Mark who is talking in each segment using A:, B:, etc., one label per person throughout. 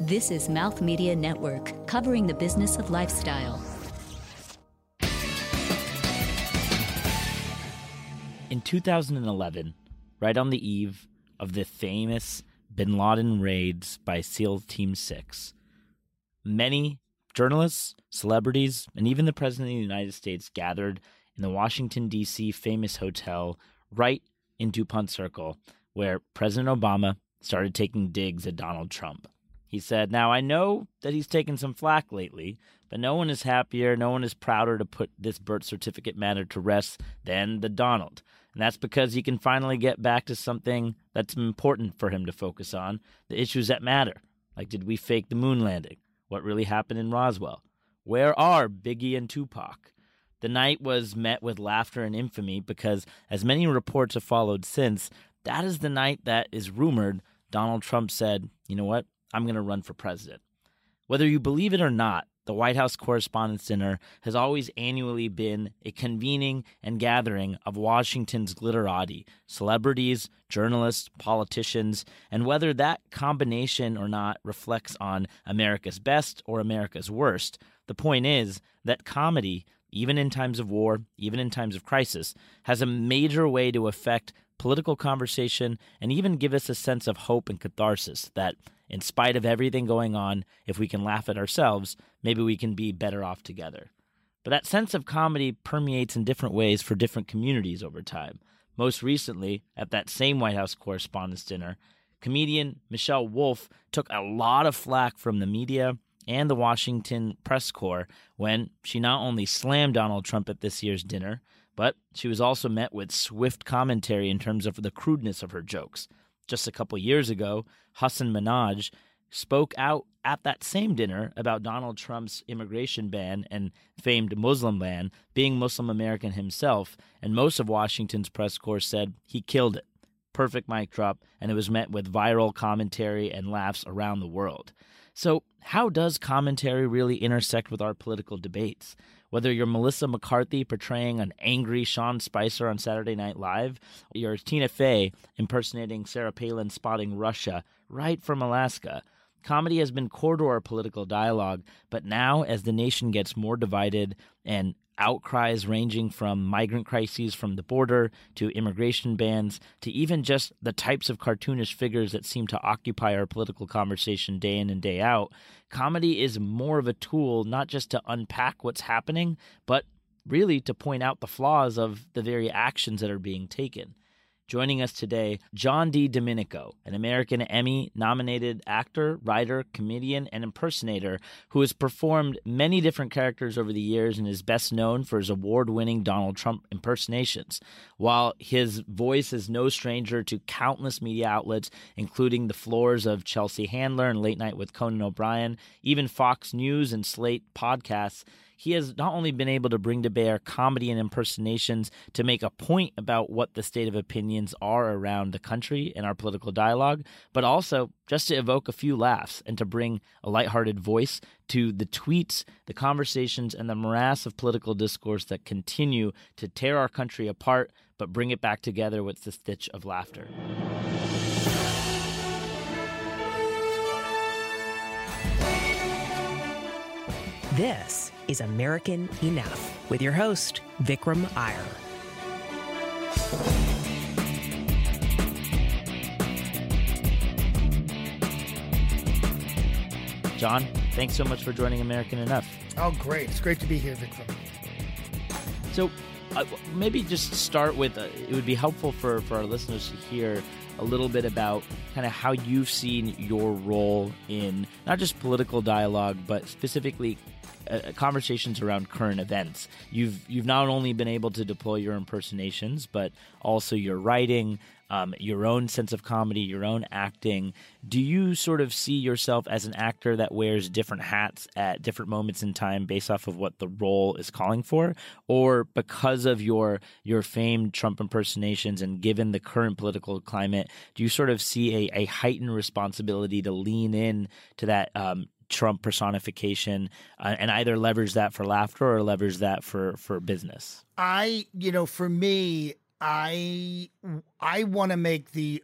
A: This is Mouth Media Network, covering the business of lifestyle.
B: In 2011, right on the eve of the famous bin Laden raids by SEAL Team 6, many journalists, celebrities, and even the President of the United States gathered in the Washington, D.C. famous hotel right in DuPont Circle, where President Obama started taking digs at Donald Trump. He said, Now I know that he's taken some flack lately, but no one is happier, no one is prouder to put this birth certificate matter to rest than the Donald. And that's because he can finally get back to something that's important for him to focus on the issues that matter. Like, did we fake the moon landing? What really happened in Roswell? Where are Biggie and Tupac? The night was met with laughter and infamy because, as many reports have followed since, that is the night that is rumored Donald Trump said, you know what, I'm going to run for president. Whether you believe it or not, the White House Correspondents' Dinner has always annually been a convening and gathering of Washington's glitterati, celebrities, journalists, politicians, and whether that combination or not reflects on America's best or America's worst, the point is that comedy, even in times of war, even in times of crisis, has a major way to affect political conversation and even give us a sense of hope and catharsis that in spite of everything going on, if we can laugh at ourselves, maybe we can be better off together. But that sense of comedy permeates in different ways for different communities over time. Most recently, at that same White House Correspondents' Dinner, comedian Michelle Wolf took a lot of flack from the media and the Washington press corps when she not only slammed Donald Trump at this year's dinner, but she was also met with swift commentary in terms of the crudeness of her jokes just a couple years ago, Hasan Minhaj spoke out at that same dinner about Donald Trump's immigration ban and famed Muslim ban, being Muslim American himself, and most of Washington's press corps said he killed it. Perfect mic drop, and it was met with viral commentary and laughs around the world. So, how does commentary really intersect with our political debates? Whether you're Melissa McCarthy portraying an angry Sean Spicer on Saturday Night Live, or you're Tina Fey impersonating Sarah Palin spotting Russia right from Alaska, comedy has been core to our political dialogue. But now, as the nation gets more divided and outcries ranging from migrant crises from the border to immigration bans to even just the types of cartoonish figures that seem to occupy our political conversation day in and day out, comedy is more of a tool not just to unpack what's happening, but really to point out the flaws of the very actions that are being taken. Joining us today, John Di Domenico, an American Emmy nominated actor, writer, comedian, and impersonator who has performed many different characters over the years and is best known for his award winning Donald Trump impersonations. While his voice is no stranger to countless media outlets, including the floors of Chelsea Handler and Late Night with Conan O'Brien, even Fox News and Slate podcasts, he has not only been able to bring to bear comedy and impersonations to make a point about what the state of opinions are around the country and our political dialogue, but also just to evoke a few laughs and to bring a lighthearted voice to the tweets, the conversations, and the morass of political discourse that continue to tear our country apart, but bring it back together with the stitch of laughter.
C: This is American Enough with your host, Vikram Iyer.
B: John, thanks so much for joining American Enough.
D: Oh, great. It's great to be here, Vikram.
B: So, uh, maybe just start with uh, it would be helpful for, for our listeners to hear a little bit about kind of how you've seen your role in not just political dialogue, but specifically uh, conversations around current events. You've you've not only been able to deploy your impersonations, but also your writing, um, your own sense of comedy, your own acting. Do you sort of see yourself as an actor that wears different hats at different moments in time based off of what the role is calling for, or because of your your famed Trump impersonations and given the current political climate, do you sort of see a, a heightened responsibility to lean in to that um, Trump personification uh, and either leverage that for laughter or leverage that for for business?
D: I, you know, for me, I I want to make the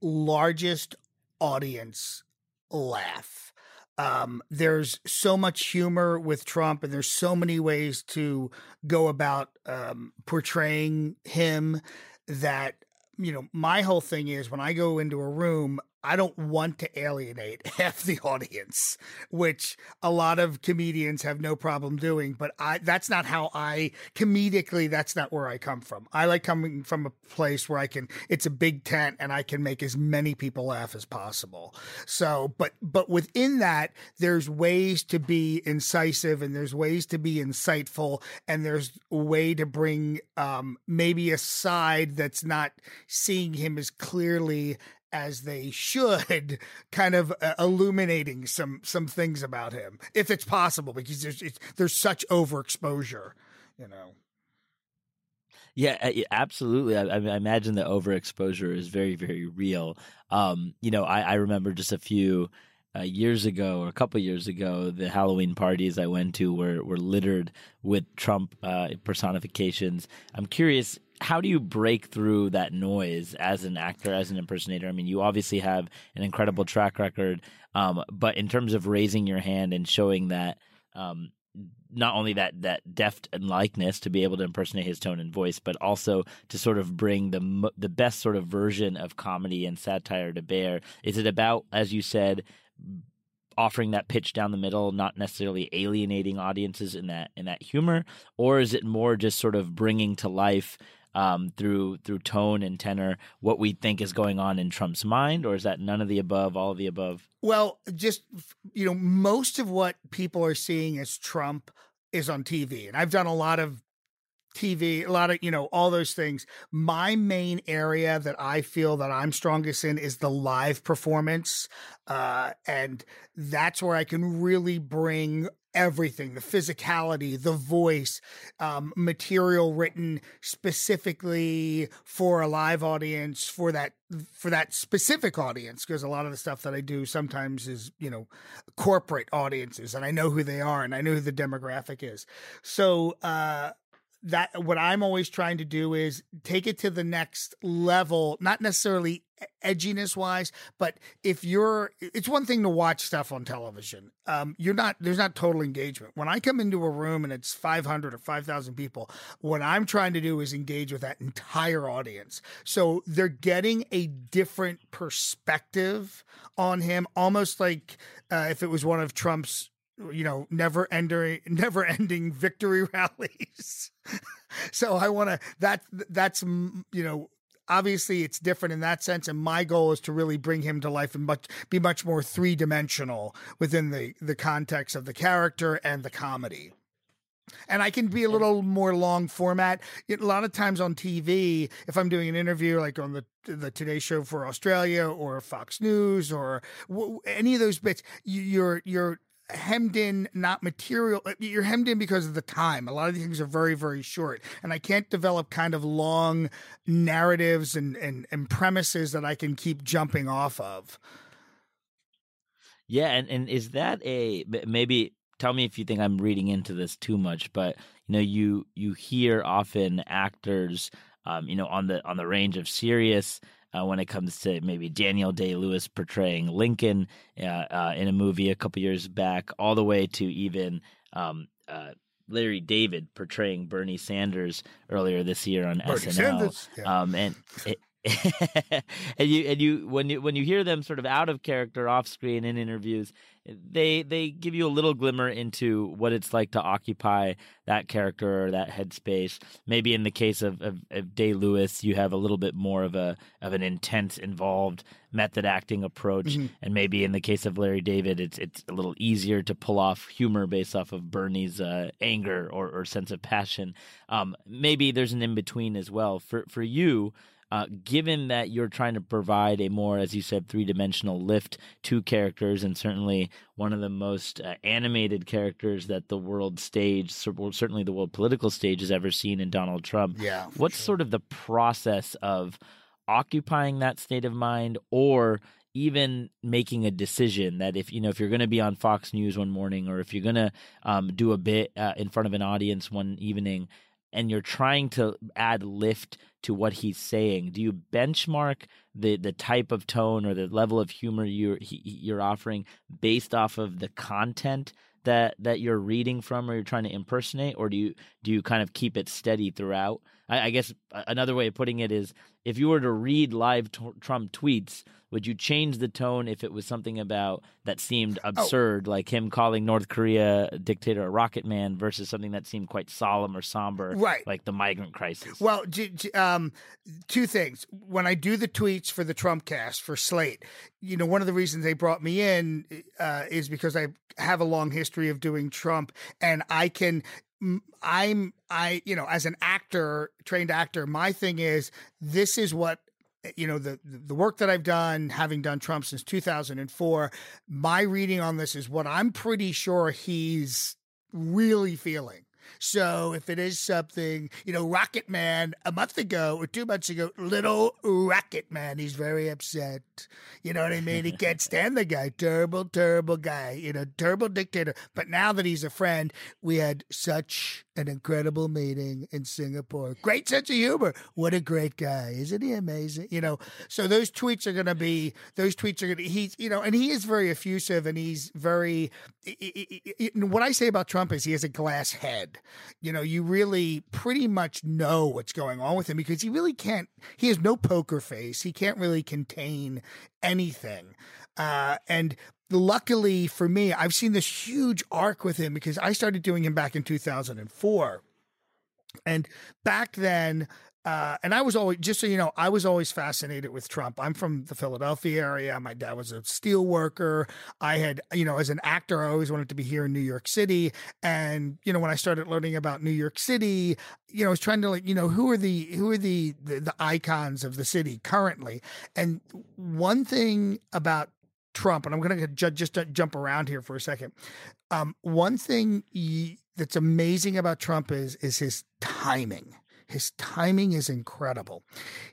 D: largest audience laugh. Um, there's so much humor with Trump, and there's so many ways to go about um, portraying him that you know my whole thing is when I go into a room, I don't want to alienate half the audience, which a lot of comedians have no problem doing. But I, that's not how I comedically, that's not where I come from. I like coming from a place where I can, it's a big tent and I can make as many people laugh as possible. So, but, but within that, there's ways to be incisive and there's ways to be insightful and there's a way to bring, um, maybe a side that's not seeing him as clearly as they should, kind of uh, illuminating some some things about him, if it's possible, because there's there's such overexposure, you know.
B: Yeah, absolutely. I, I, imagine the overexposure is very, very real. Um, you know, I, I remember just a few uh, years ago or a couple years ago, the Halloween parties I went to were were littered with Trump uh, personifications. I'm curious how do you break through that noise as an actor, as an impersonator? I mean, you obviously have an incredible track record, um, but in terms of raising your hand and showing that, um, not only that that deft and likeness to be able to impersonate his tone and voice, but also to sort of bring the the best sort of version of comedy and satire to bear. Is it about, as you said, offering that pitch down the middle, not necessarily alienating audiences in that in that humor, or is it more just sort of bringing to life um, through through tone and tenor what we think is going on in Trump's mind, or is that none of the above, all of the above?
D: Well, just you know, most of what people are seeing as Trump is on TV, and I've done a lot of TV, a lot of, you know, all those things. My main area that I feel that I'm strongest in is the live performance. Uh, and that's where I can really bring everything the physicality the voice um, material written specifically for a live audience for that for that specific audience because a lot of the stuff that i do sometimes is you know corporate audiences and i know who they are and i know who the demographic is. So uh that what I'm always trying to do is take it to the next level, not necessarily edginess wise, but if you're, it's one thing to watch stuff on television. Um, you're not, there's not total engagement. When I come into a room and it's 500 or 5,000 people, what I'm trying to do is engage with that entire audience. So they're getting a different perspective on him, almost like uh, if it was one of Trump's you know never ending never ending victory rallies. So i want to that that's mm, you know obviously it's different in that sense and my goal is to really bring him to life and much be much more three-dimensional within the the context of the character and the comedy. And I can be a little more long format. A lot of times on TV, if I'm doing an interview like on the the Today Show for Australia or Fox News or w- any of those bits, you're you're hemmed in, not material. Uh, you're hemmed in because of the time. A lot of these things are very, very short, and I can't develop kind of long narratives and and, and premises that I can keep jumping off of.
B: Yeah, and and is that a maybe? Tell me if you think I'm reading into this too much, but you know, you you hear often actors, um, you know, on the on the range of serious uh, when it comes to maybe Daniel Day Lewis portraying Lincoln uh, uh, in a movie a couple years back, all the way to even um, uh, Larry David portraying Bernie Sanders earlier this year on Bernie SNL. Yeah. Um, and it, and you and you when you when you hear them sort of out of character off screen in interviews they they give you a little glimmer into what it's like to occupy that character or that headspace. Maybe in the case of, of, of day lewis you have a little bit more of a of an intense involved method acting approach. Mm-hmm. and maybe in the case of larry david it's it's a little easier to pull off humor based off of bernie's uh, anger or, or sense of passion. Um, maybe there's an in between as well. For for you uh, given that you're trying to provide a more, as you said, three dimensional lift to characters, and certainly one of the most uh, animated characters that the world stage, certainly the world political stage, has ever seen in Donald Trump.
D: Yeah.
B: What's
D: sure.
B: sort of the process of occupying that state of mind or even making a decision that if you know if you're going to be on Fox News one morning or if you're going to um, do a bit uh, in front of an audience one evening, and you're trying to add lift to what he's saying, do you benchmark the the type of tone or the level of humor you're you're offering based off of the content that that you're reading from or you're trying to impersonate, or do you do you kind of keep it steady throughout? I, I guess another way of putting it is, if you were to read live t- Trump tweets, would you change the tone if it was something about that seemed oh. absurd, oh. like him calling North Korea dictator a rocket man, versus something that seemed quite solemn or somber,
D: right?
B: Like the migrant crisis.
D: Well, um, two things. When I do the tweets for the Trumpcast for Slate, you know, one of the reasons they brought me in uh, is because I have a long history of doing Trump, and I can I'm I you know as an actor trained actor my thing is this is what eh, you know the the work that I've done having done Trump since 2004 my reading on this is what I'm pretty sure he's really feeling so if it is something, you know, Rocket Man a month ago or two months ago, little Rocket Man, he's very upset. You know what I mean? He can't stand the guy. Terrible, terrible guy. You know, terrible dictator. But now that he's a friend, we had such an incredible meeting in Singapore. Great sense of humor. What a great guy. Isn't he amazing? You know, so those tweets are going to be, those tweets are going to, he's, you know, and he is very effusive and he's very, what I say about Trump is he has a glass head. You know, you really pretty much know what's going on with him because he really can't, he has no poker face. He can't really contain anything. Uh, and luckily for me, I've seen this huge arc with him because I started doing him back in 2004. And back then, uh, and I was always, just so you know, I was always fascinated with Trump. I'm from the Philadelphia area. My dad was a steel worker. I had, you know, as an actor, I always wanted to be here in New York City. And, you know, when I started learning about New York City, you know, I was trying to like, you know, who are the, who are the, the, the icons of the city currently? And one thing about Trump, and I'm going to ju- just jump around here for a second. Um, one thing that's amazing about Trump is is his timing. His timing is incredible.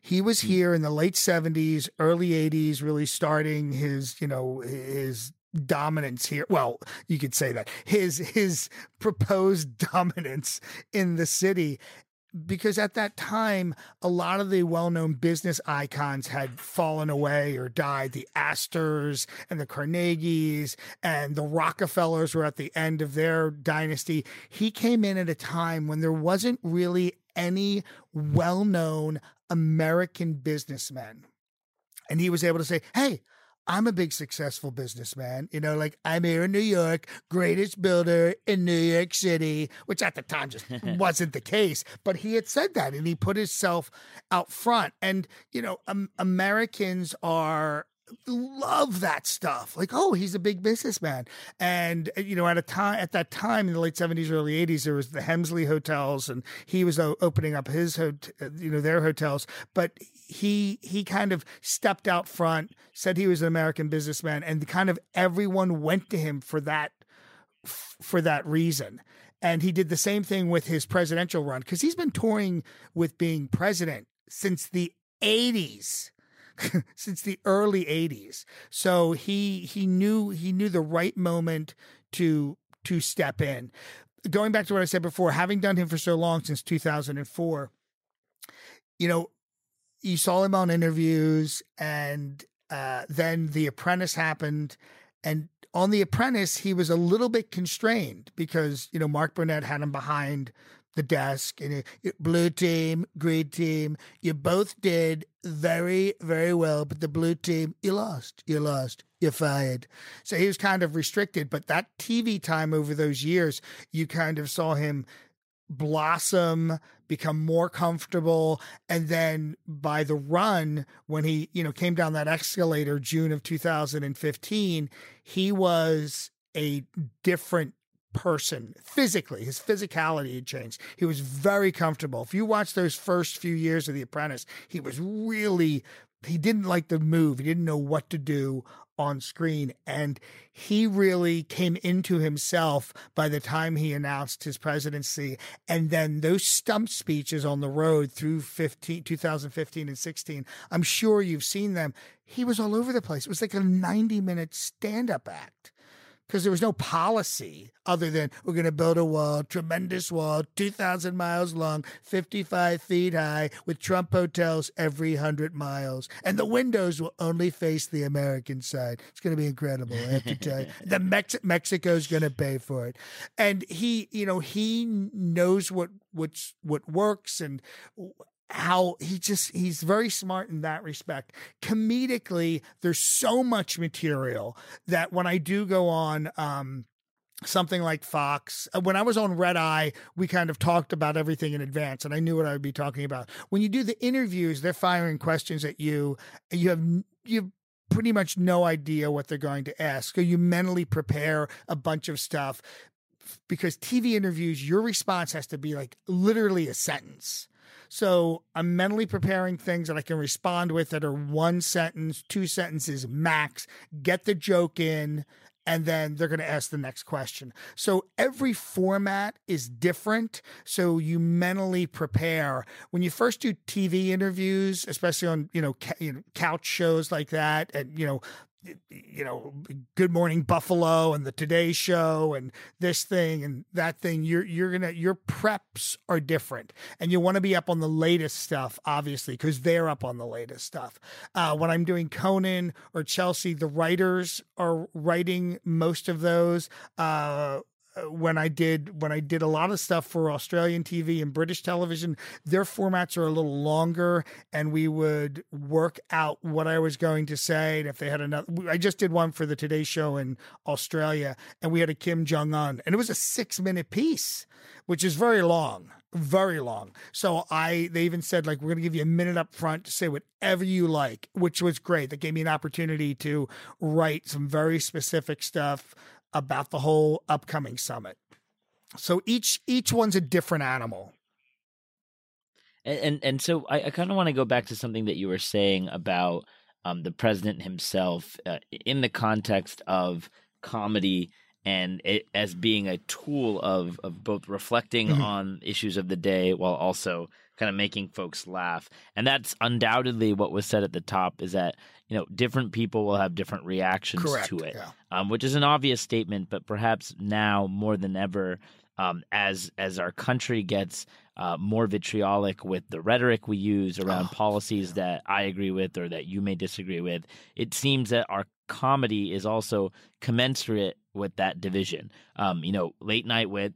D: He was hmm. here in the late 70s, early 80s, really starting his, you know, his dominance here. Well, you could say that his his proposed dominance in the city because at that time, a lot of the well known business icons had fallen away or died. The Astors and the Carnegies and the Rockefellers were at the end of their dynasty. He came in at a time when there wasn't really any well known American businessman. And he was able to say, hey, I'm a big successful businessman. You know, like I'm here in New York, greatest builder in New York City, which at the time just wasn't the case. But he had said that and he put himself out front. And, you know, um, Americans are love that stuff. Like, oh, he's a big businessman. And uh, you know, at a time at that time in the late 70s, early 80s, there was the Helmsley hotels and he was opening up his hot, uh, you know, their hotels, but he he kind of stepped out front, said he was an American businessman and kind of everyone went to him for that for that reason. And he did the same thing with his presidential run because he's been touring with being president since the 80s since the early 80s. So he he knew he knew the right moment to to step in. Going back to what I said before, having done him for so long since 2004, you know, you saw him on interviews and uh, then The Apprentice happened and on The Apprentice, he was a little bit constrained because, you know, Mark Burnett had him behind the desk and blue team, green team. You both did very, very well, but the blue team, you lost. You lost. You're fired. So he was kind of restricted. But that TV time over those years, you kind of saw him blossom, become more comfortable. And then by the run, when he, you know, came down that escalator June of 2015, he was a different person physically. His physicality had changed. He was very comfortable. If you watch those first few years of The Apprentice, he was really, he didn't like to move. He didn't know what to do on screen. And he really came into himself by the time he announced his presidency. And then those stump speeches on the road through 15, 2015 and 16, I'm sure you've seen them. He was all over the place. It was like a 90 minute stand up act because there was no policy other than we're going to build a wall, tremendous wall, 2,000 miles long, 55 feet high, with Trump hotels every 100 miles. And the windows will only face the American side. It's going to be incredible, I have to tell you. the Mex- Mexico's going to pay for it. And he, you know, he knows what what's what works and how he just he's very smart in that respect comedically there's so much material that when i do go on um something like Fox. Uh, when I was on Red Eye, we kind of talked about everything in advance and I knew what I would be talking about. When you do the interviews, they're firing questions at you you have you pretty much no idea what they're going to ask. So you mentally prepare a bunch of stuff because TV interviews, your response has to be like literally a sentence. So I'm mentally preparing things that I can respond with that are one sentence, two sentences max, get the joke in, and then they're going to ask the next question. So every format is different. So you mentally prepare when you first do TV interviews, especially on you know, ca- you know couch shows like that, and you know you know, Good Morning Buffalo and the Today Show and this thing and that thing. You're you're gonna your preps are different, and you want to be up on the latest stuff, obviously, because they're up on the latest stuff. Uh, when I'm doing Conan or Chelsea, the writers are writing most of those. Uh, when I did when I did a lot of stuff for Australian TV and British television, their formats are a little longer, and we would work out what I was going to say. And if they had another, I just did one for the Today Show in Australia, and we had a Kim Jong Un, and it was a six minute piece, which is very long very long. So I they even said like we're going to give you a minute up front to say whatever you like, which was great. That gave me an opportunity to write some very specific stuff about the whole upcoming summit. So each each one's a different animal.
B: And and, and so I, I kind of want to go back to something that you were saying about um, the president himself uh, in the context of comedy and it as being a tool of of both reflecting mm-hmm. on issues of the day while also kind of making folks laugh. And that's undoubtedly what was said at the top is that, you know, different people will have different reactions
D: Correct,
B: to it,
D: yeah.
B: um, which is an obvious statement, but perhaps now more than ever, um, as as our country gets uh, more vitriolic with the rhetoric we use around oh, policies yeah. that I agree with or that you may disagree with, it seems that our comedy is also commensurate with that division. Um, you know, late night wit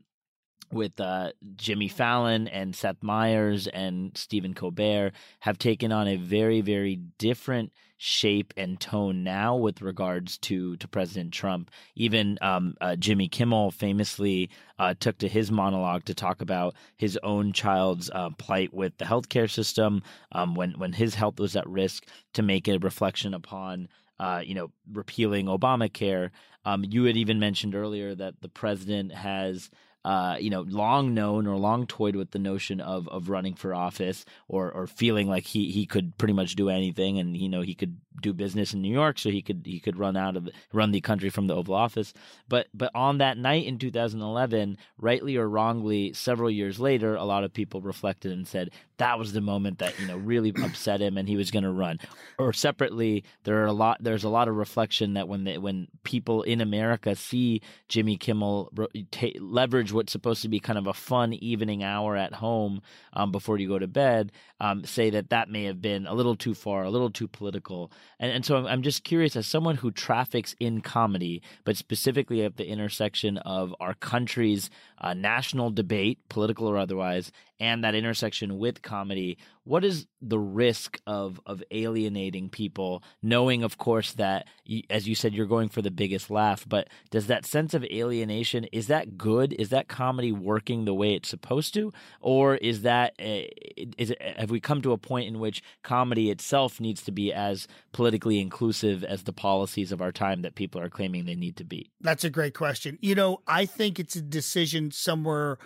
B: with uh, Jimmy Fallon and Seth Meyers and Stephen Colbert have taken on a very, very different shape and tone now with regards to to President Trump. Even um, uh, Jimmy Kimmel famously uh, took to his monologue to talk about his own child's uh, plight with the healthcare system um, when when his health was at risk, to make a reflection upon. Uh, you know, repealing Obamacare. Um, you had even mentioned earlier that the president has uh, you know, long known or long toyed with the notion of of running for office or or feeling like he he could pretty much do anything, and you know he could do business in New York, so he could he could run out of run the country from the Oval Office. But but on that night in 2011, rightly or wrongly, several years later, a lot of people reflected and said that was the moment that you know really upset him, and he was going to run. Or separately, there are a lot there's a lot of reflection that when they, when people in America see Jimmy Kimmel t- leverage what's supposed to be kind of a fun evening hour at home um, before you go to bed, um, say that that may have been a little too far, a little too political. And, and so I'm, I'm just curious, as someone who traffics in comedy, but specifically at the intersection of our country's uh, national debate, political or otherwise, and that intersection with comedy, what is the risk of of alienating people, knowing, of course, that as you said, you're going for the biggest laugh, but does that sense of alienation is that good? Is that comedy working the way it's supposed to, or is that eh, it, have we come to a point in which comedy itself needs to be as politically inclusive as the policies of our time that people are claiming they need to be?
D: That's a great question. You know, I think it's a decision somewhere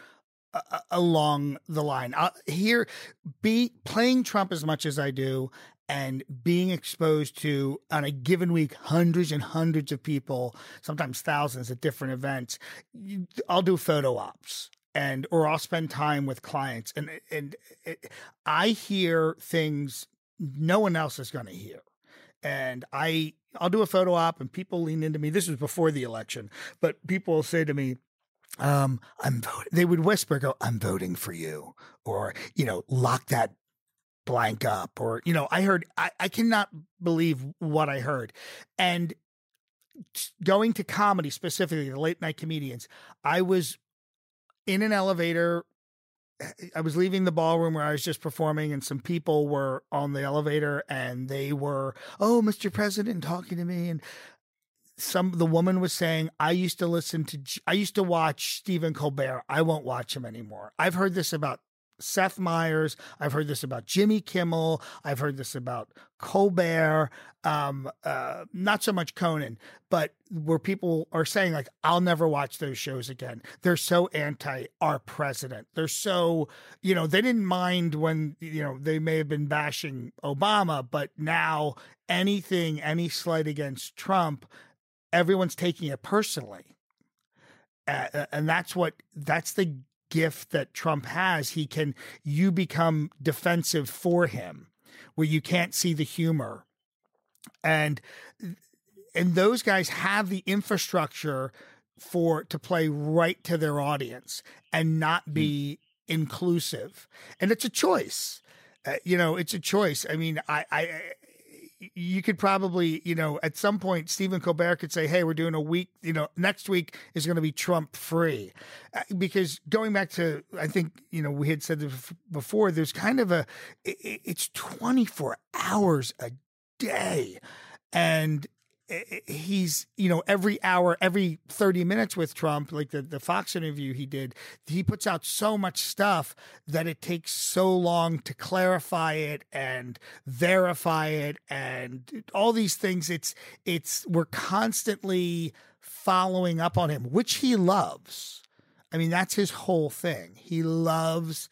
D: along the line. Uh, here, be playing Trump as much as I do, and being exposed to on a given week hundreds and hundreds of people, sometimes thousands at different events. I'll do photo ops and or I'll spend time with clients, and and it, I hear things no one else is going to hear, and I I'll do a photo op and people lean into me. This was before the election, but people will say to me, um, I'm voting. They would whisper, go, I'm voting for you. Or, you know, lock that blank up. Or, you know, I heard, I, I cannot believe what I heard. And going to comedy specifically, the late night comedians, I was in an elevator. I was leaving the ballroom where I was just performing, and some people were on the elevator and they were, oh, Mr. President, talking to me. And some the woman was saying i used to listen to i used to watch stephen colbert. I won't watch him anymore. I've heard this about seth meyers. I've heard this about jimmy kimmel. I've heard this about colbert. Um uh not so much conan but where people are saying like i'll never watch those shows again. They're so anti our president. They're so you know they didn't mind when you know they may have been bashing obama but now anything any slight against trump everyone's taking it personally. Uh, and that's what that's the gift that Trump has. He can you become defensive for him where you can't see the humor. And and those guys have the infrastructure for to play right to their audience and not be mm. inclusive. And it's a choice. Uh, you know, it's a choice. I mean, I, I you could probably, you know, at some point, Stephen Colbert could say, "Hey, we're doing a week. You know, next week is going to be Trump free," uh, because going back to, I think, you know, we had said this before. There's kind of a, it's 24 hours a day, and Eh, eh, he's you know every hour every 30 minutes with trump like the, the fox interview he did he puts out so much stuff that it takes so long to clarify it and verify it and all these things. It's it's we're constantly following up on him which he loves. I mean that's his whole thing. He loves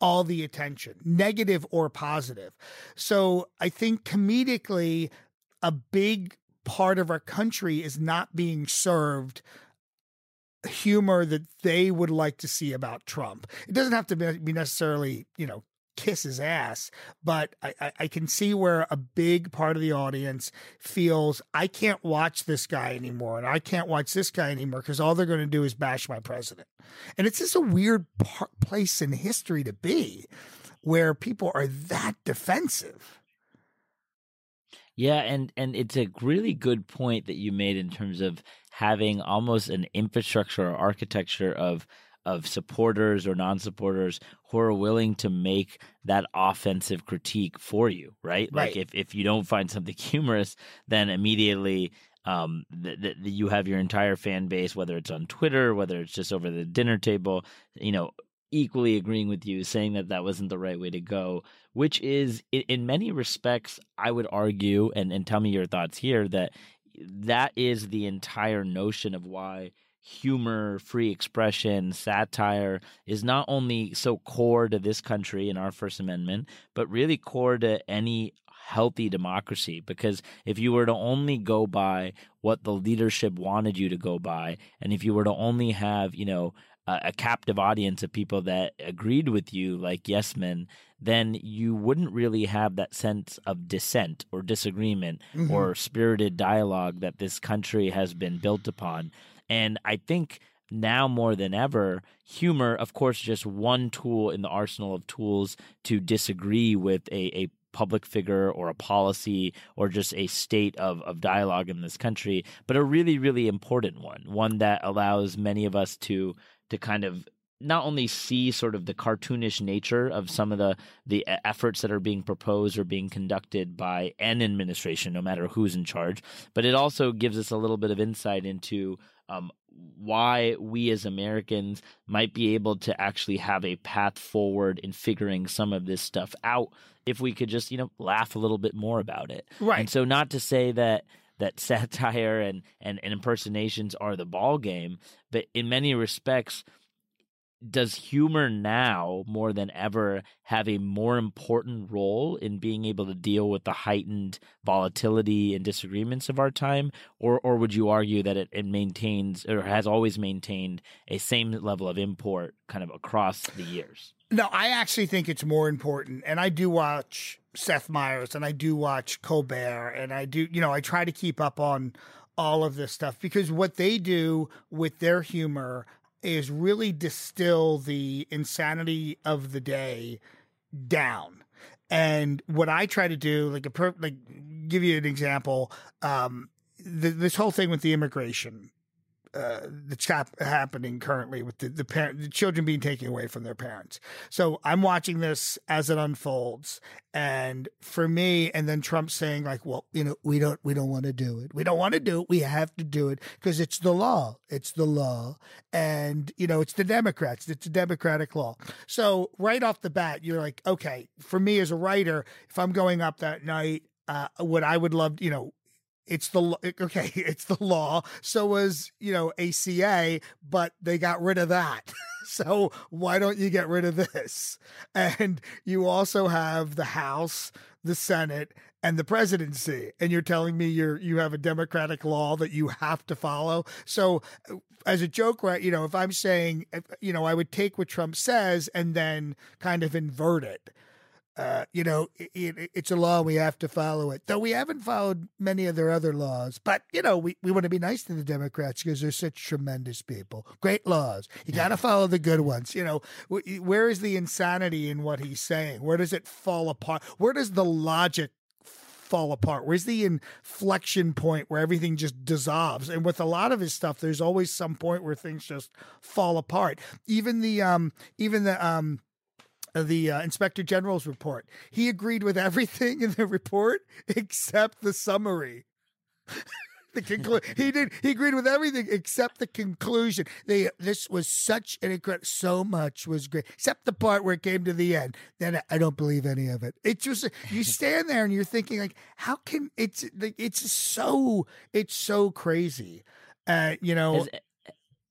D: all the attention negative or positive. So i think comedically a big part of our country is not being served humor that they would like to see about Trump. It doesn't have to be necessarily, you know, kiss his ass, but I, I, can see where a big part of the audience feels I can't watch this guy anymore and I can't watch this guy anymore because all they're going to do is bash my president. And it's just a weird place in history to be where people are that defensive.
B: Yeah, and and it's a really good point that you made in terms of having almost an infrastructure or architecture of of supporters or non-supporters who are willing to make that offensive critique for you, right?
D: right.
B: Like if if you don't find something humorous, then immediately um, that th- you have your entire fan base, whether it's on Twitter, whether it's just over the dinner table, you know, equally agreeing with you, saying that that wasn't the right way to go, which is, in many respects, I would argue, and, and tell me your thoughts here, that that is the entire notion of why humor, free expression, satire is not only so core to this country and our First Amendment, but really core to any healthy democracy. Because if you were to only go by what the leadership wanted you to go by and if you were to only have you know a, captive audience of people that agreed with you, like yes men, then you wouldn't really have that sense of dissent or disagreement mm-hmm. or spirited dialogue that this country has been built upon. And I think now more than ever, humor, of course, just one tool in the arsenal of tools to disagree with a, a public figure or a policy or just a state of, of dialogue in this country, but a really, really important one, one that allows many of us to to kind of not only see sort of the cartoonish nature of some of the the efforts that are being proposed or being conducted by an administration, no matter who's in charge, but it also gives us a little bit of insight into um, why we as Americans might be able to actually have a path forward in figuring some of this stuff out if we could just you know laugh a little bit more about it.
D: Right.
B: And so, not to say that that satire and, and, and impersonations are the ball game, but in many respects, does humor now more than ever have a more important role in being able to deal with the heightened volatility and disagreements of our time? Or or would you argue that it, it maintains or has always maintained a same level of import kind of across the years?
D: No i actually think it's more important and i do watch Seth Meyers and I do watch Colbert and I do, you know, I try to keep up on all of this stuff because what they do with their humor is really distill the insanity of the day down. And what I try to do, like a per, like, give you an example, um, the, this whole thing with the immigration uh, that's hap- happening currently with the the, parent, the children being taken away from their parents. So I'm watching this as it unfolds, and for me, and then Trump saying like, "Well, you know, we don't we don't want to do it. We don't want to do it. We have to do it because it's the law. It's the law, and you know, it's the Democrats. It's a Democratic law." So right off the bat, you're like, okay, for me as a writer, if I'm going up that night. Uh, what I would love, you know, it's the okay it's the law. So was you know aca but they got rid of that. So why don't you get rid of this? And you also have the house the senate and the presidency and you're telling me you're you have a democratic law that you have to follow. So uh, as a joke right you know if i'm saying you know i would take what trump says and then kind of invert it uh, you know, it, it, it's a law. We have to follow it. Though we haven't followed many of their other laws. But, you know, we, we want to be nice to the Democrats because they're such tremendous people. Great laws. You got to follow the good ones. You know, where is the insanity in what he's saying? Where does it fall apart? Where does the logic fall apart? Where's the inflection point where everything just dissolves? And with a lot of his stuff, there's always some point where things just fall apart. Even the um even the um the uh, inspector general's report. He agreed with everything in the report except the summary. the conclu- he did he agreed with everything except the conclusion. They this was such an incredible so much was great except the part where it came to the end. Then I, I don't believe any of it. It's just you stand there and you're thinking like how can it's it's so it's so crazy. Uh, you know,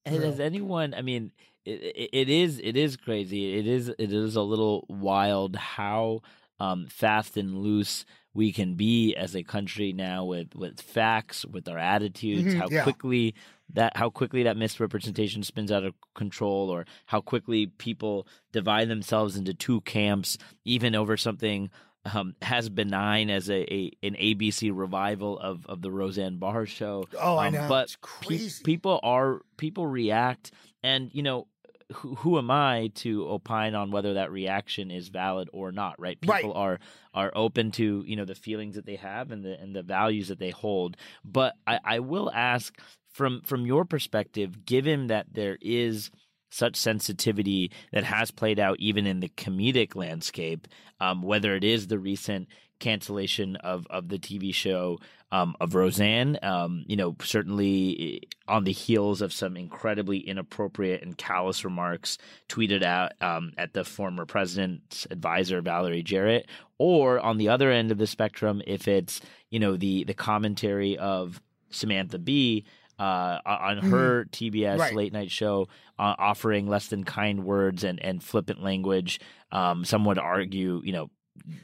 B: has, has anyone? I mean, it, it is it is crazy. It is it is a little wild how um, fast and loose we can be as a country now with with facts, with our attitudes, mm-hmm, how yeah. quickly that how quickly that misrepresentation spins out of control, or how quickly people divide themselves into two camps, even over something um, as benign as a, a, an ABC revival of, of the Roseanne Barr show.
D: Oh, um, I know,
B: but pe- people are people react, and you know who, who am I to opine on whether that reaction is valid or not? Right? People
D: right.
B: are are open to you know the feelings that they have and the and the values that they hold. But I, I will ask from from your perspective, given that there is such sensitivity that has played out even in the comedic landscape, um, whether it is the recent cancellation of of the TV show um, of Roseanne. Um, you know, certainly eh, on the heels of some incredibly inappropriate and callous remarks tweeted out um, at the former president's advisor Valerie Jarrett, or on the other end of the spectrum, if it's you know the the commentary of Samantha Bee. Uh, on mm-hmm. her TBS right. late night show, uh, offering less than kind words and, and flippant language. Um, some would argue, you know,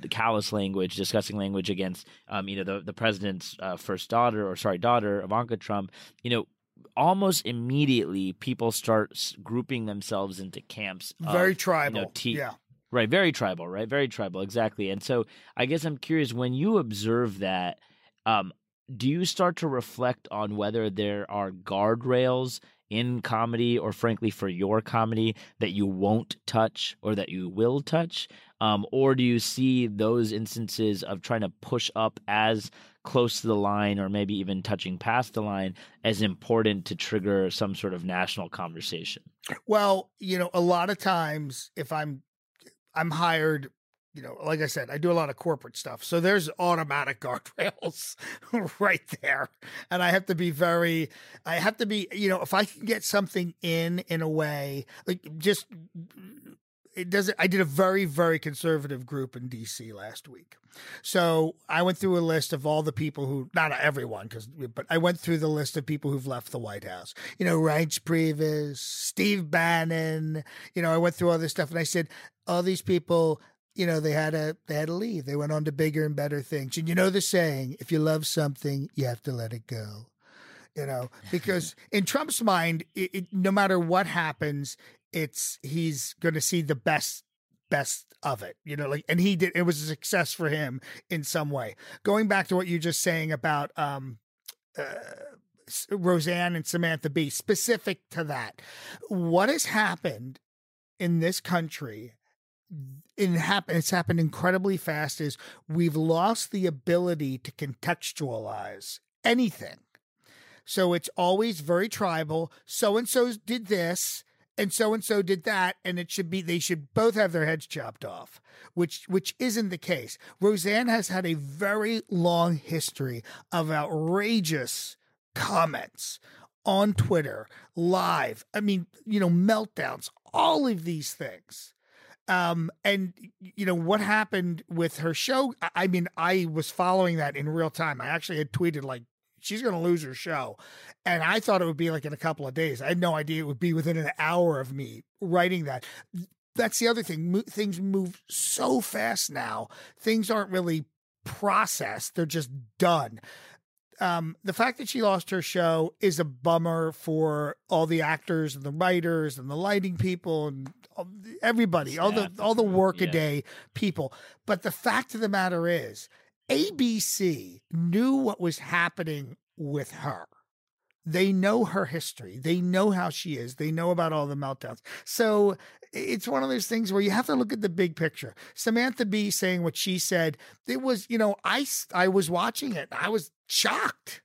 B: callous language, discussing language against, um, you know, the the president's uh, first daughter, or sorry, daughter Ivanka Trump. You know, almost immediately people start grouping themselves into camps.
D: Very tribal.
B: You know,
D: t- yeah.
B: Right, very tribal, right? Very tribal, exactly. And so I guess I'm curious when you observe that, um, do you start to reflect on whether there are guardrails in comedy or frankly for your comedy that you won't touch or that you will touch? Um, or do you see those instances of trying to push up as close to the line or maybe even touching past the line as important to trigger some sort of national conversation?
D: Well you know a lot of times if i'm i'm hired you know, like I said, I do a lot of corporate stuff. So there's automatic guardrails right there. And I have to be very, I have to be, you know, if I can get something in in a way, like just it doesn't i did a very very conservative group in dc last week so i went through a list of all the people who not everyone because but i went through the list of people who've left the white house you know reince priebus steve bannon you know i went through all this stuff and i said all these people you know they had a they had to leave. They went on to bigger and better things. And you know the saying if you love something you have to let it go you know because in trump's mind it, it, no matter what happens it's he's going to see the best best of it you know like and he did it was a success for him in some way. Going back to what you're just saying about um uh, Roseanne and Samantha Bee specific to that what has happened in this country it happen it's happened incredibly fast is we've lost the ability to contextualize anything. So it's always very tribal so and so did this and so and so did that and it should be they should both have their heads chopped off which which isn't the case. Roseanne has had a very long history of outrageous comments on twitter live i mean you know meltdowns all of these things um, and you know what happened with her show? I mean, I was following that in real time. I actually had tweeted like she's going to lose her show, and I thought it would be like in a couple of days. I had no idea it would be within an hour of me writing that. That's the other thing. Mo- things move so fast now. Things aren't really processed; they're just done. Um, the fact that she lost her show is a bummer for all the actors and the writers and the lighting people and everybody, Staff, all the all the workaday yeah. people. But the fact of the matter is, ABC knew what was happening with her. They know her history. They know how she is. They know about all the meltdowns. So it's one of those things where you have to look at the big picture. Samantha Bee saying what she said, it was, you know, I I was watching it. I was shocked.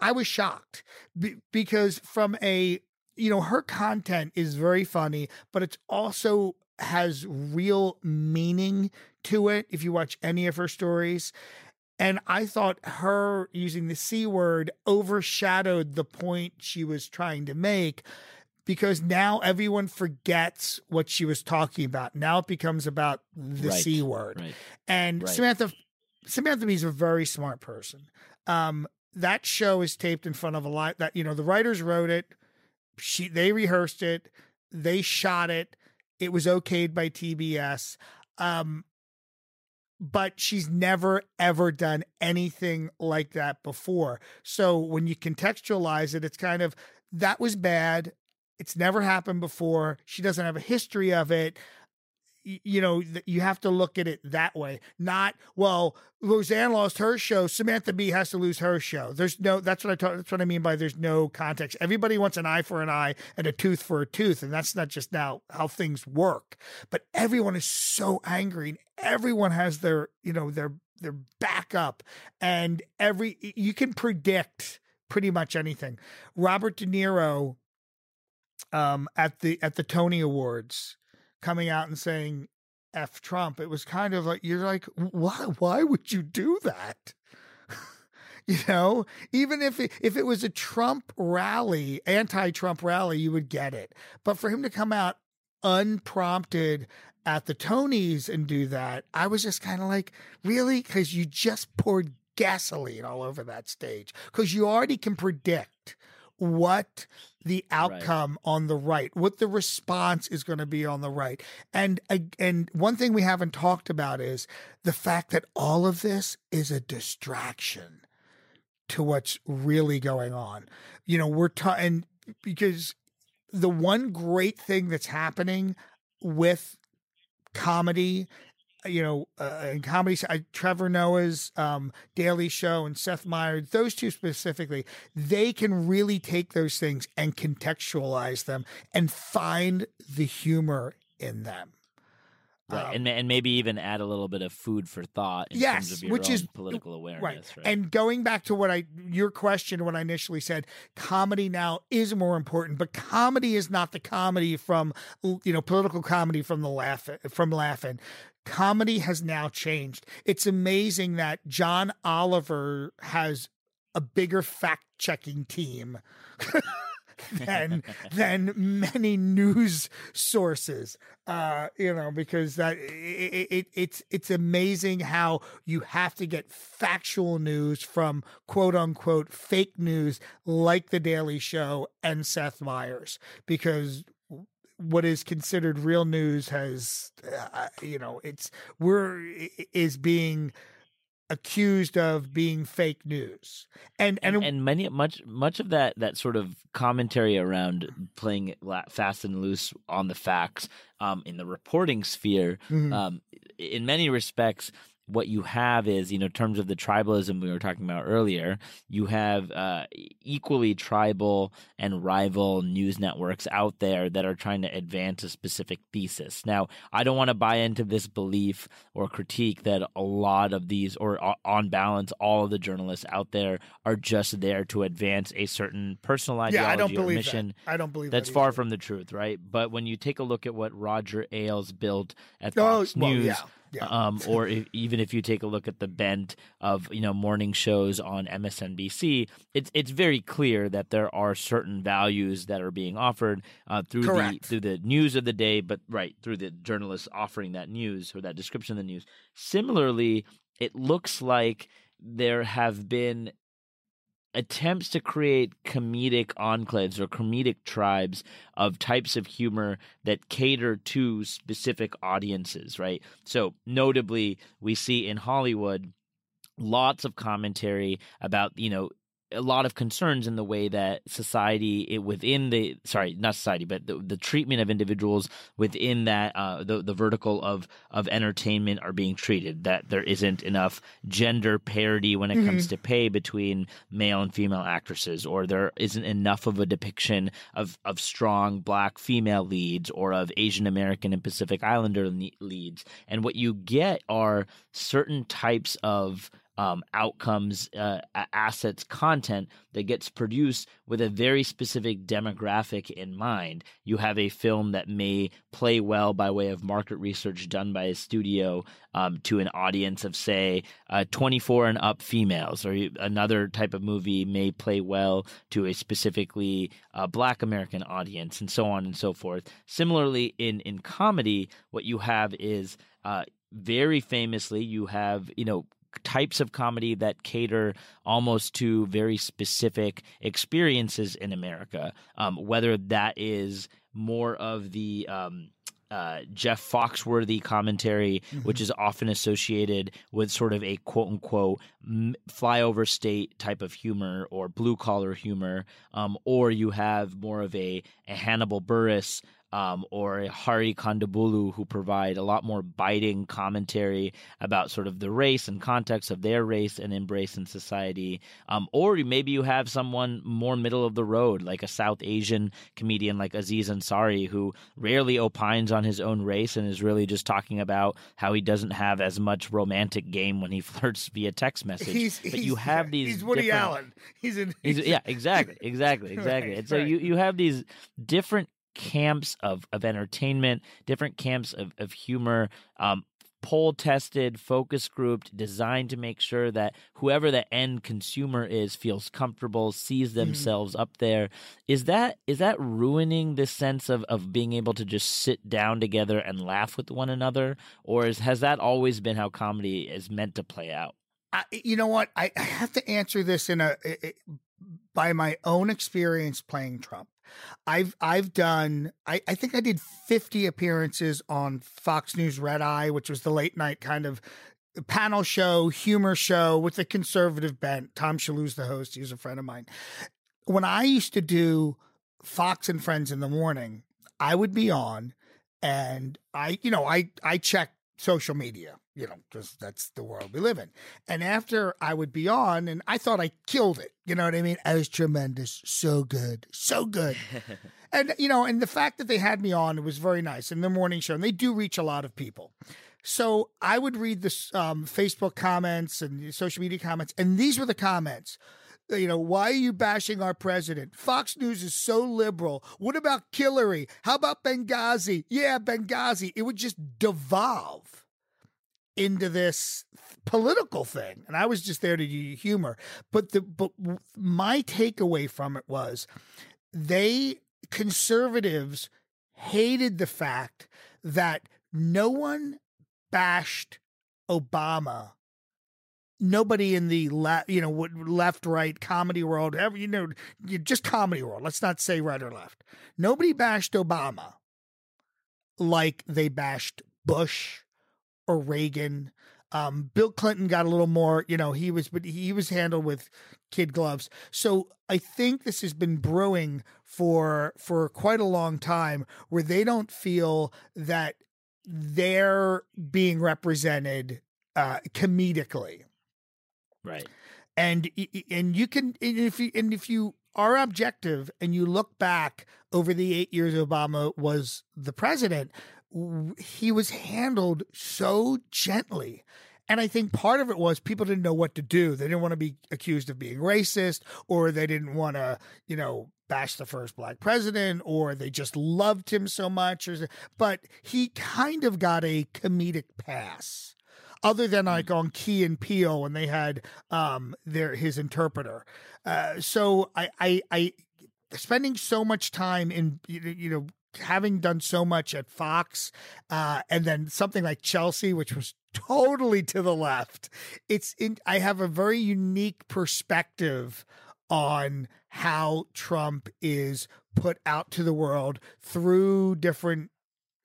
D: I was shocked B- because from a you know, her content is very funny, but it's also has real meaning to it if you watch any of her stories. And I thought her using the C word overshadowed the point she was trying to make because now everyone forgets what she was talking about. Now it becomes about the right. C word. Right. And right. Samantha Samantha Bee's a very smart person. Um, that show is taped in front of a lot that you know the writers wrote it she they rehearsed it, they shot it, it was okayed by TBS. Um, but she's never ever done anything like that before. So when you contextualize it, it's kind of that was bad. It's never happened before. She doesn't have a history of it you know, you have to look at it that way. Not well, Roseanne lost her show, Samantha Bee has to lose her show. There's no. That's what I talk. That's what I mean by there's no context. Everybody wants an eye for an eye and a tooth for a tooth, and that's not just now how things work. But everyone is so angry, and everyone has their, you know, their their back up, and every you can predict pretty much anything. Robert De Niro, um, at the at the Tony Awards coming out and saying F Trump, it was kind of like you're like, why why would you do that? you know, even if it, if it was a Trump rally, anti-Trump rally, you would get it. But for him to come out unprompted at the Tonys and do that, I was just kind of like, really? Because you just poured gasoline all over that stage because you already can predict what the outcome right. on the right, what the response is going to be on the right. And and one thing we haven't talked about is the fact that all of this is a distraction to what's really going on. You know, we're ta- and because the one great thing that's happening with comedy you know, uh, in comedy, uh, Trevor Noah's um, Daily Show and Seth Meyers, those two specifically, they can really take those things and contextualize them and find the humor in them.
B: Right. Um, and and maybe even add a little bit of food for thought in yes, terms of your which is political awareness. Right. right.
D: And going back to what I your question when I initially said comedy now is more important, but comedy is not the comedy from you know political comedy from the laugh from laughing comedy has now changed. It's amazing that John Oliver has a bigger fact checking team. than than many news sources uh you know because that it, it, it's it's amazing how you have to get factual news from quote unquote fake news like the daily show and Seth Meyers because what is considered real news has uh, you know it's we're is being accused of being fake news. And and,
B: and, and many much much of that that sort of commentary around playing fast and loose on the facts um, in the reporting sphere, mm-hmm. um, in many respects, what you have is, you know, in terms of the tribalism we were talking about earlier, you have uh, equally tribal and rival news networks out there that are trying to advance a specific thesis. Now, I don't want to buy into this belief or critique that a lot of these, or on balance, all of the journalists out there are just there to advance a certain personal ideology
D: yeah, I don't
B: or
D: believe
B: mission.
D: That. I don't believe
B: that's
D: that
B: far from the truth, right? But when you take a look at what Roger Ailes built at
D: oh,
B: Fox
D: well,
B: News.
D: Yeah yeah.
B: Um, or if, even if you take a look at the bent of you know morning shows on MSNBC, it's it's very clear that there are certain values that are being offered uh, through
D: Correct.
B: the through the news of the day, but right through the journalists offering that news or that description of the news. Similarly, it looks like there have been attempts to create comedic enclaves or comedic tribes of types of humor that cater to specific audiences, right? So, notably, we see in Hollywood lots of commentary about, you know, a lot of concerns in the way that society it, within the sorry not society but the, the treatment of individuals within that uh, the the vertical of of entertainment are being treated that there isn't enough gender parity when it mm-hmm. comes to pay between male and female actresses or there isn't enough of a depiction of of strong black female leads or of Asian American and Pacific Islander leads and what you get are certain types of um, outcomes, uh, assets, content that gets produced with a very specific demographic in mind. You have a film that may play well by way of market research done by a studio um, to an audience of, say, uh, 24 and up females, or another type of movie may play well to a specifically uh, black American audience, and so on and so forth. Similarly, in, in comedy, what you have is uh, very famously, you have, you know, types of comedy that cater almost to very specific experiences in America. Um, whether that is more of the um, uh, Jeff Foxworthy commentary, mm-hmm. which is often associated with sort of a quote unquote flyover state type of humor or blue collar humor, um, or you have more of a, a Hannibal Buress um, or Hari Kondabolu, who provide a lot more biting commentary about sort of the race and context of their race and embrace in society. Um, or maybe you have someone more middle of the road, like a South Asian comedian like Aziz Ansari, who rarely opines on his own race and is really just talking about how he doesn't have as much romantic game when he flirts via text message.
D: He's,
B: but
D: he's,
B: you have these.
D: He's Woody
B: different...
D: Allen. He's in.
B: He's, yeah, exactly, exactly, exactly.
D: right,
B: and so
D: right.
B: you you have these different camps of, of entertainment, different camps of, of humor, um, poll tested, focus grouped, designed to make sure that whoever the end consumer is feels comfortable, sees
D: Mm-hmm.
B: themselves mm. up there. Is that is that ruining the sense of, of being able to just sit down together and laugh with one another? Or is, has that always been how comedy is meant to play out?
D: I, you know what? I, I have to answer this in a, a by my own experience playing Trump. I've I've done I, I think I did 50 appearances on Fox News Red Eye, which was the late night kind of panel show, humor show with a conservative bent. Tom Shillue's the host. He's a friend of mine. When I used to do Fox and Friends in the morning, I would be on and I, you know, I I check social media, you know, because that's the world we live in. And after I would be on, and I thought I killed it. You know what I mean? I was tremendous, so good, so good. and you know, and the fact that they had me on, it was very nice. In the morning show, and they do reach a lot of people. So I would read the um, Facebook comments and social media comments, and these were the comments you know, why are you bashing our president? Fox News is so liberal. What about Hillary? How about Benghazi? Yeah, Benghazi. It would just devolve into this political thing. And I was just there to do humor. But the but my takeaway from it was they conservatives hated the fact that no one bashed Obama nobody in the left, you know, left, right, comedy world, ever, you know, just comedy world. Let's not say right or left. Nobody bashed Obama like they bashed Bush or Reagan. Um, Bill Clinton got a little more, you know, he was, but he was handled with kid gloves. So I think this has been brewing for for quite a long time, where they don't feel that they're being represented uh, comedically,
B: Right.
D: and and you can and if you and if you are objective and you look back over the eight years Obama was the president, he was handled so gently. And I think part of it was people didn't know what to do. They didn't want to be accused of being racist, or they didn't want to, you know, bash the first black president, or they just loved him so much. Or, but he kind of got a comedic pass other than like on Key and Peele when they had um their his interpreter. Uh, so I, I I spending so much time in you know- you know having done so much at Fox, uh, and then something like Chelsea, which was totally to the left. It's in. I have a very unique perspective on how Trump is put out to the world through different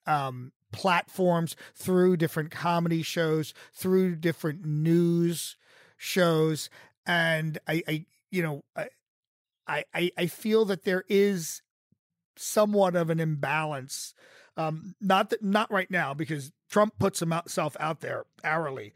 D: um, platforms, through different comedy shows, through different news shows, and I, I you know, I, I, I feel that there is somewhat of an imbalance. Um, not that, not right now because Trump puts himself out there hourly,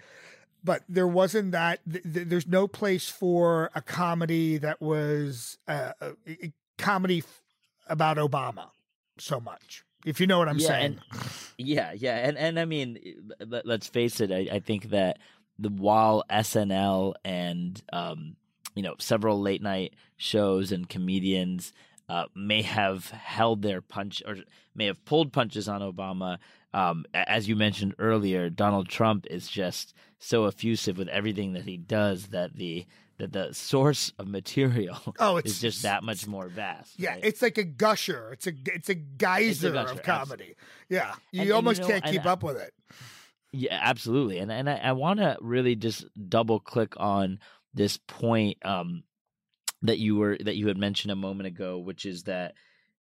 D: but there wasn't that. Th- th- there's no place for a comedy that was uh, a, a comedy f- about Obama so much. If you know what I'm
B: Yeah,
D: saying.
B: and- Yeah, yeah, and and I mean, let, let's face it. I, I think that the while SNL and um, you know several late night shows and comedians uh, may have held their punch or may have pulled punches on Obama. Um, as you mentioned earlier, Donald Trump is just so effusive with everything that he does that the that the source of material
D: Oh,
B: is
D: it's-
B: just that much more vast.
D: Yeah,
B: right?
D: it's like a gusher. It's a it's a geyser
B: gusher,
D: of comedy. Yeah, you
B: And- and
D: almost
B: you know,
D: can't keep
B: I-
D: up with it.
B: Yeah, absolutely. And and I, I want to really just double click on this point um, that you were that you had mentioned a moment ago, which is that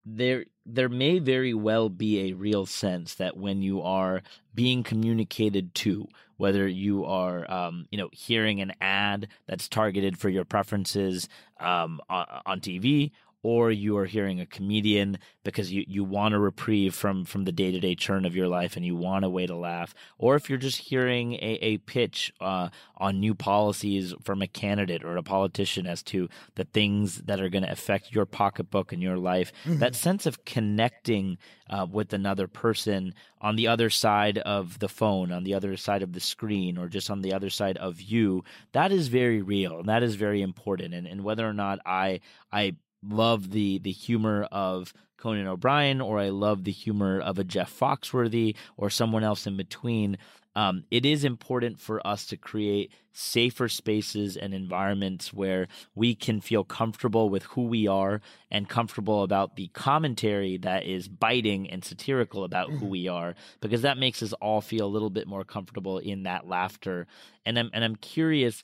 B: there there may very well be a real sense that when you are being communicated to whether you are um, you know hearing an ad that's targeted for your preferences um, on, on TV or you are hearing a comedian because you, you want a reprieve from from the day-to-day churn of your life and you want a way to laugh or if you're just hearing a, a pitch uh, on new policies from a candidate or a politician as to the things that are going to affect your pocketbook and your life that sense of connecting uh, with another person on the other side of the phone on the other side of the screen or just on the other side of you that is very real and that is very important. And, and whether or not i i love the the humor of Conan O'Brien or I love the humor of a Jeff Foxworthy or someone else in between. Um, it is important for us to create safer spaces and environments where we can feel comfortable with who we are and comfortable about the commentary that is biting and satirical about who we are, because that makes us all feel a little bit more comfortable in that laughter. And I'm and I'm curious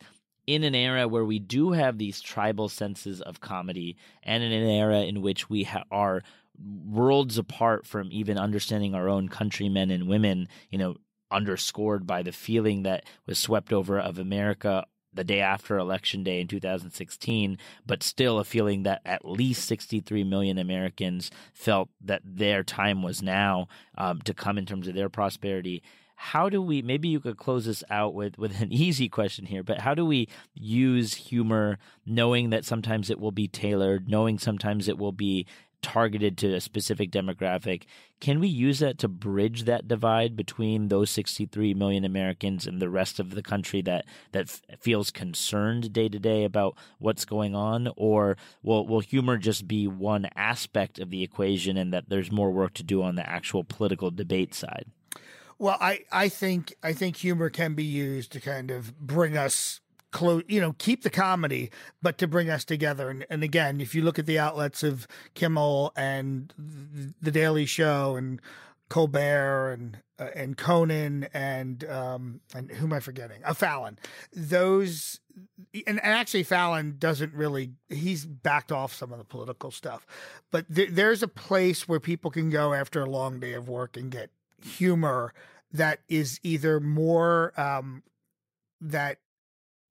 B: in an era where we do have these tribal senses of comedy and in an era in which we ha- are worlds apart from even understanding our own countrymen and women, you know, underscored by the feeling that was swept over of America the day after election day in 2016, but still a feeling that at least 63 million Americans felt that their time was now um, to come in terms of their prosperity how do we maybe you could close this out with with an easy question here but how do we use humor knowing that sometimes it will be tailored knowing sometimes it will be targeted to a specific demographic? Can we use that to bridge that divide between those 63 million Americans and the rest of the country that that feels concerned day to day about what's going on? Or will will humor just be one aspect of the equation and that there's more work to do on the actual political debate side
D: Well, I, I think I think humor can be used to kind of bring us close, you know, keep the comedy, but to bring us together. And, and again, if you look at the outlets of Kimmel and The Daily Show and Colbert and uh, and Conan and um and who am I forgetting? Uh, Fallon. Those and, and actually Fallon doesn't really he's backed off some of the political stuff, but th- there's a place where people can go after a long day of work and get humor that is either more um, that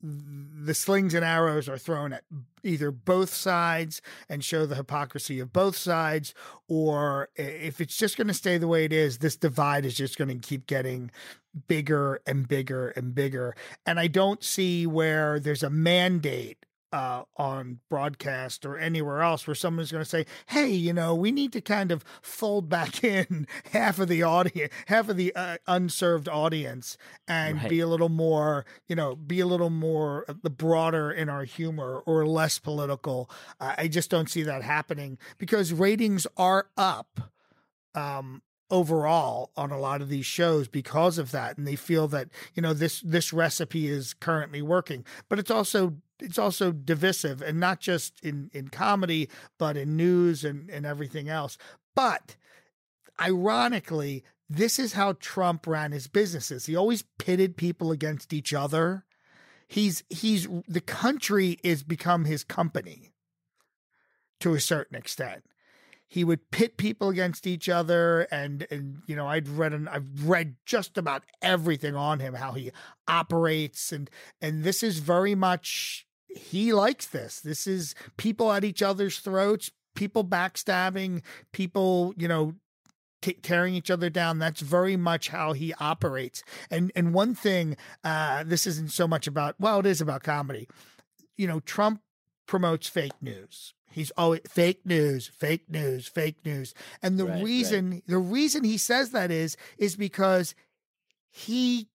D: the slings and arrows are thrown at either both sides and show the hypocrisy of both sides, or if it's just going to stay the way it is, this divide is just going to keep getting bigger and bigger and bigger. And I don't see where there's a mandate uh, on broadcast or anywhere else where someone's going to say, "Hey, you know, we need to kind of fold back in half of the audience, half of the uh, unserved audience, and right. be a little more, you know, be a little more the broader in our humor or less political." Uh, I just don't see that happening because ratings are up. Um, overall on a lot of these shows because of that and they feel that you know this this recipe is currently working but it's also it's also divisive and not just in in comedy but in news and and everything else. But ironically this is how Trump ran his businesses. He always pitted people against each other. He's he's the country is become his company to a certain extent. He would pit people against each other and and you know I'd read and I've read just about everything on him how he operates and and this is very much he likes this. This is people at each other's throats, people backstabbing, people, you know, t- tearing each other down. That's very much how he operates. And and one thing, uh, this isn't so much about well, it is about comedy. You know, Trump promotes fake news. He's always fake news, fake news, fake news. And the right, reason right. the reason he says that is is because he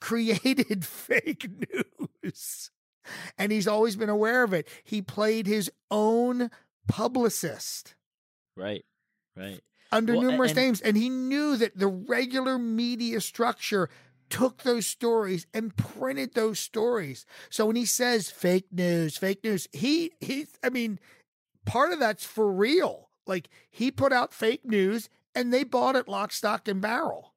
D: created fake news. And he's always been aware of it. He played his own publicist.
B: Right. Right.
D: Under well, numerous and, names. And he knew that the regular media structure took those stories and printed those stories. So when he says fake news, fake news, he he I mean, part of that's for real. Like he put out fake news and they bought it lock, stock, and barrel.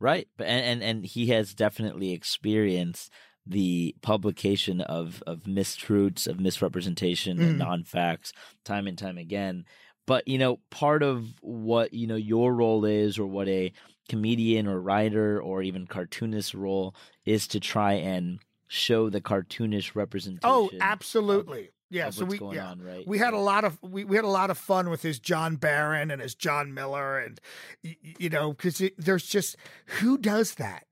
B: Right. And, and, and he has definitely experienced the publication of, of mistruths, of misrepresentation mm. and non facts time and time again. But, you know, part of what, you know, your role is or what a comedian or writer or even cartoonist role is to try and show the cartoonish representation.
D: Oh, absolutely yeah, so we yeah, on, right? we had a lot of we, we had a lot of fun with his John Barron and his John Miller and you know because there's just who does that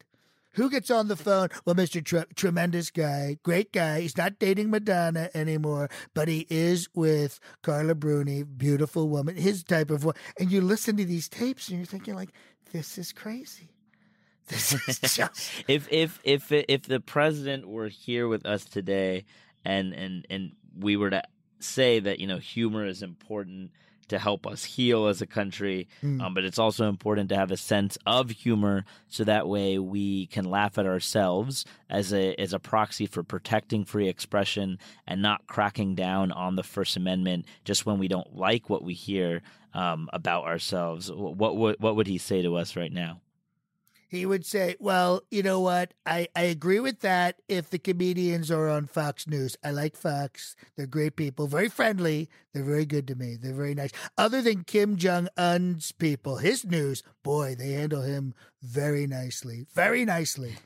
D: who gets on the phone well Mr. Tr- tremendous guy great guy he's not dating Madonna anymore but he is with Carla Bruni beautiful woman his type of woman. and you listen to these tapes and you're thinking like this is crazy this is just
B: if if if if the president were here with us today and and and we were to say that you know humor is important to help us heal as a country, mm. um, but it's also important to have a sense of humor so that way we can laugh at ourselves as a as a proxy for protecting free expression and not cracking down on the First Amendment just when we don't like what we hear um, about ourselves. What would what would he say to us right now?
D: He would say, Well, you know what? I, I agree with that if the comedians are on Fox News. I like Fox. They're great people, very friendly. They're very good to me. They're very nice. Other than Kim Jong un's people, his news, boy, they handle him very nicely. Very nicely.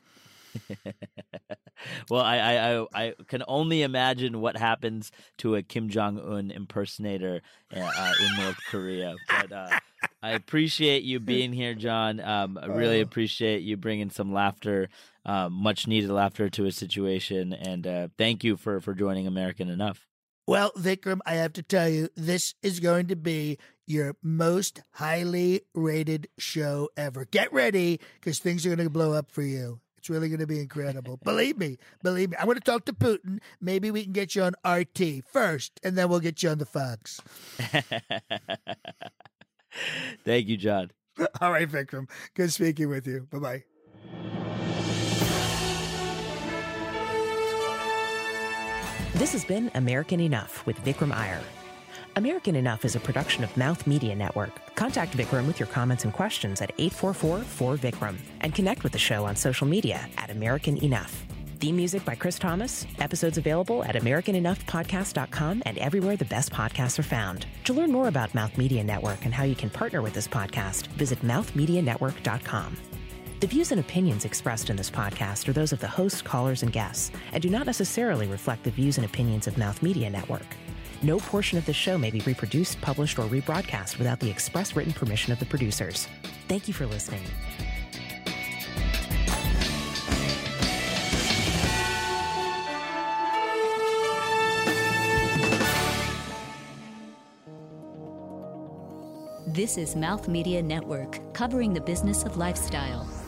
B: well, I, I I can only imagine what happens to a Kim Jong Un impersonator uh, uh, in North Korea. But uh, I appreciate you being here, John. Um, I really oh. appreciate you bringing some laughter, uh, much needed laughter to a situation, and uh, thank you for for joining American Enough.
D: Well, Vikram, I have to tell you, this is going to be your most highly rated show ever. Get ready because things are going to blow up for you. It's really going to be incredible. believe me, believe me. I want to talk to Putin. Maybe we can get you on RT first, and then we'll get you on the Fox.
B: Thank you, John.
D: All right, Vikram. Good speaking with you. Bye bye.
C: This has been American Enough with Vikram Iyer. American Enough is a production of Mouth Media Network. Contact Vikram with your comments and questions at 844-4Vikram and connect with the show on social media at American Enough. Theme music by Chris Thomas. Episodes available at AmericanEnoughPodcast.com and everywhere the best podcasts are found. To learn more about Mouth Media Network and how you can partner with this podcast, visit MouthMediaNetwork.com. The views and opinions expressed in this podcast are those of the host, callers, and guests, and do not necessarily reflect the views and opinions of Mouth Media Network. No portion of the show may be reproduced, published, or rebroadcast without the express written permission of the producers. Thank you for listening.
A: This is Mouth Media Network, covering the business of lifestyle.